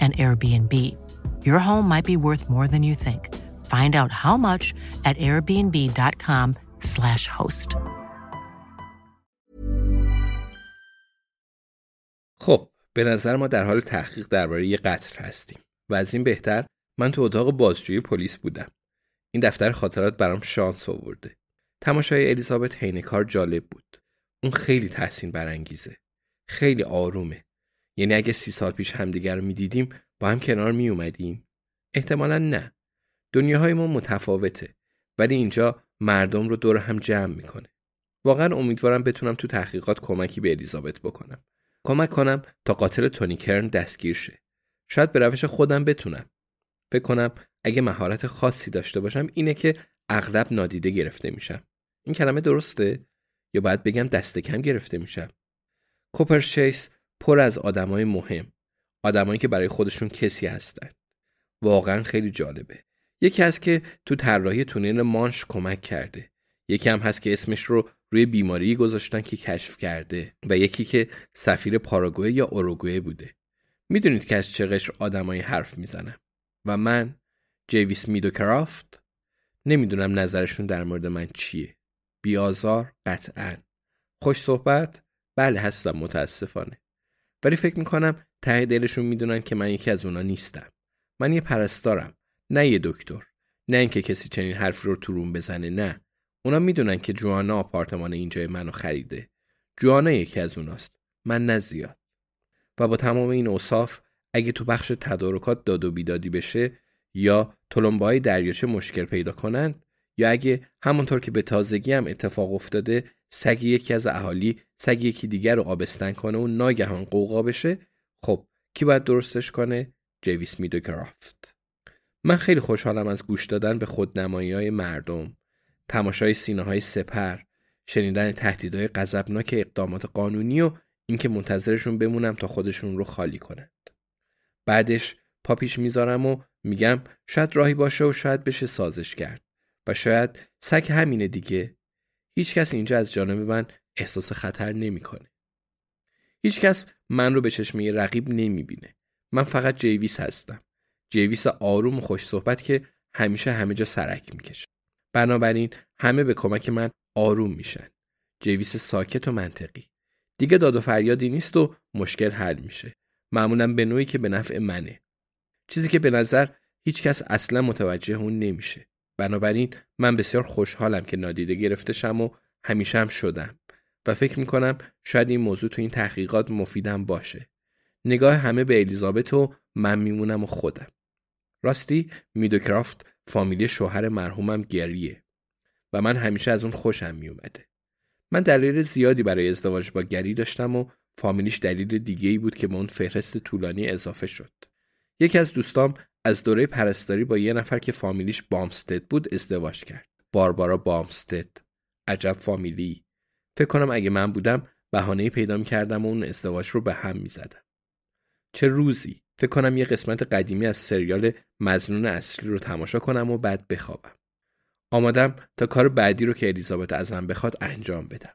an Airbnb. Your home might be worth more than you think. Find out how much at airbnb.com/slash host. خب به نظر ما در حال تحقیق درباره یه قتل هستیم و از این بهتر من تو اتاق بازجویی پلیس بودم این دفتر خاطرات برام شانس آورده تماشای الیزابت هینکار جالب بود اون خیلی تحسین برانگیزه خیلی آرومه یعنی اگه سی سال پیش همدیگر رو می‌دیدیم با هم کنار می اومدیم؟ احتمالا نه. دنیاهای ما متفاوته ولی اینجا مردم رو دور هم جمع می‌کنه. واقعا امیدوارم بتونم تو تحقیقات کمکی به الیزابت بکنم. کمک کنم تا قاتل تونی کرن دستگیر شه. شاید به روش خودم بتونم. فکر کنم اگه مهارت خاصی داشته باشم اینه که اغلب نادیده گرفته میشم. این کلمه درسته؟ یا باید بگم دست کم گرفته میشم؟ کوپرچیس پر از آدمای مهم آدمایی که برای خودشون کسی هستن. واقعا خیلی جالبه. یکی هست که تو طراحی تونل مانش کمک کرده. یکی هم هست که اسمش رو روی بیماری گذاشتن که کشف کرده و یکی که سفیر پاراگوئه یا اوروگوئه بوده. می‌دونید که از چه قشر آدمایی حرف می‌زنم و من جیویس میدوکرافت نمی‌دونم نظرشون در مورد من چیه. بیازار قطعا. خوش صحبت. بله هستم. متاسفانه. ولی فکر می‌کنم ته دلشون می‌دونن که من یکی از اونا نیستم. من یه پرستارم نه یه دکتر. نه اینکه کسی چنین حرفی رو تو روم بزنه نه. اونا می‌دونن که جوانا آپارتمان اینجای منو خریده. جوانا یکی از اوناست. من نه زیاد. و با تمام این اوصاف اگه تو بخش تدارکات داد و بیدادی بشه یا تلمبای دریاچه مشکل پیدا کنند یا اگه همونطور که به تازگی هم اتفاق افتاده سگ یکی از اهالی سگ یکی دیگر رو آبستن کنه و ناگهان قوقا بشه خب کی باید درستش کنه؟ جیویس میدوگرافت من خیلی خوشحالم از گوش دادن به خودنمایی های مردم. تماشای سینه های سپر شنیدن تهدیدهای غضبناک اقدامات قانونی و اینکه منتظرشون بمونم تا خودشون رو خالی کنند. بعدش پاپیش می‌ذارم و میگم شاید راهی باشه و شاید بشه سازش کرد. و شاید سگ همینه دیگه هیچ کس اینجا از جانب من احساس خطر نمی‌کنه. هیچ کس من رو به چشمه رقیب نمی‌بینه. من فقط جیویس هستم. جیویس آروم و خوش صحبت که همیشه همه جا سرک می‌کشه. بنابراین همه به کمک من آروم میشن. جیویس ساکت و منطقی. دیگه داد و فریادی نیست و مشکل حل میشه. معمولا به نوعی که به نفع منه. چیزی که به نظر هیچ کس اصلا متوجه اون نمیشه. بنابراین من بسیار خوشحالم که نادیده گرفته شم و همیشه هم شدم و فکر می‌کنم شاید این موضوع تو این تحقیقات مفیدم باشه. نگاه همه به الیزابت و من میمونم و خودم. راستی میدوکرافت فامیلی شوهر مرحومم گریه و من همیشه از اون خوشم میومده. من دلیل زیادی برای ازدواج با گری داشتم و فامیلیش دلیل دیگه ای بود که به اون فهرست طولانی اضافه شد. یکی از دوستام از دوره پرستاری با یه نفر که فامیلیش بامستد بود ازدواج کرد. باربارا بامستد. عجب فامیلی. فکر کنم اگه من بودم بهانه پیدا کردم و اون ازدواج رو به هم می‌زدم. چه روزی فکر کنم یه قسمت قدیمی از سریال مزنون اصلی رو تماشا کنم و بعد بخوابم آمادم تا کار بعدی رو که الیزابت ازم بخواد انجام بدم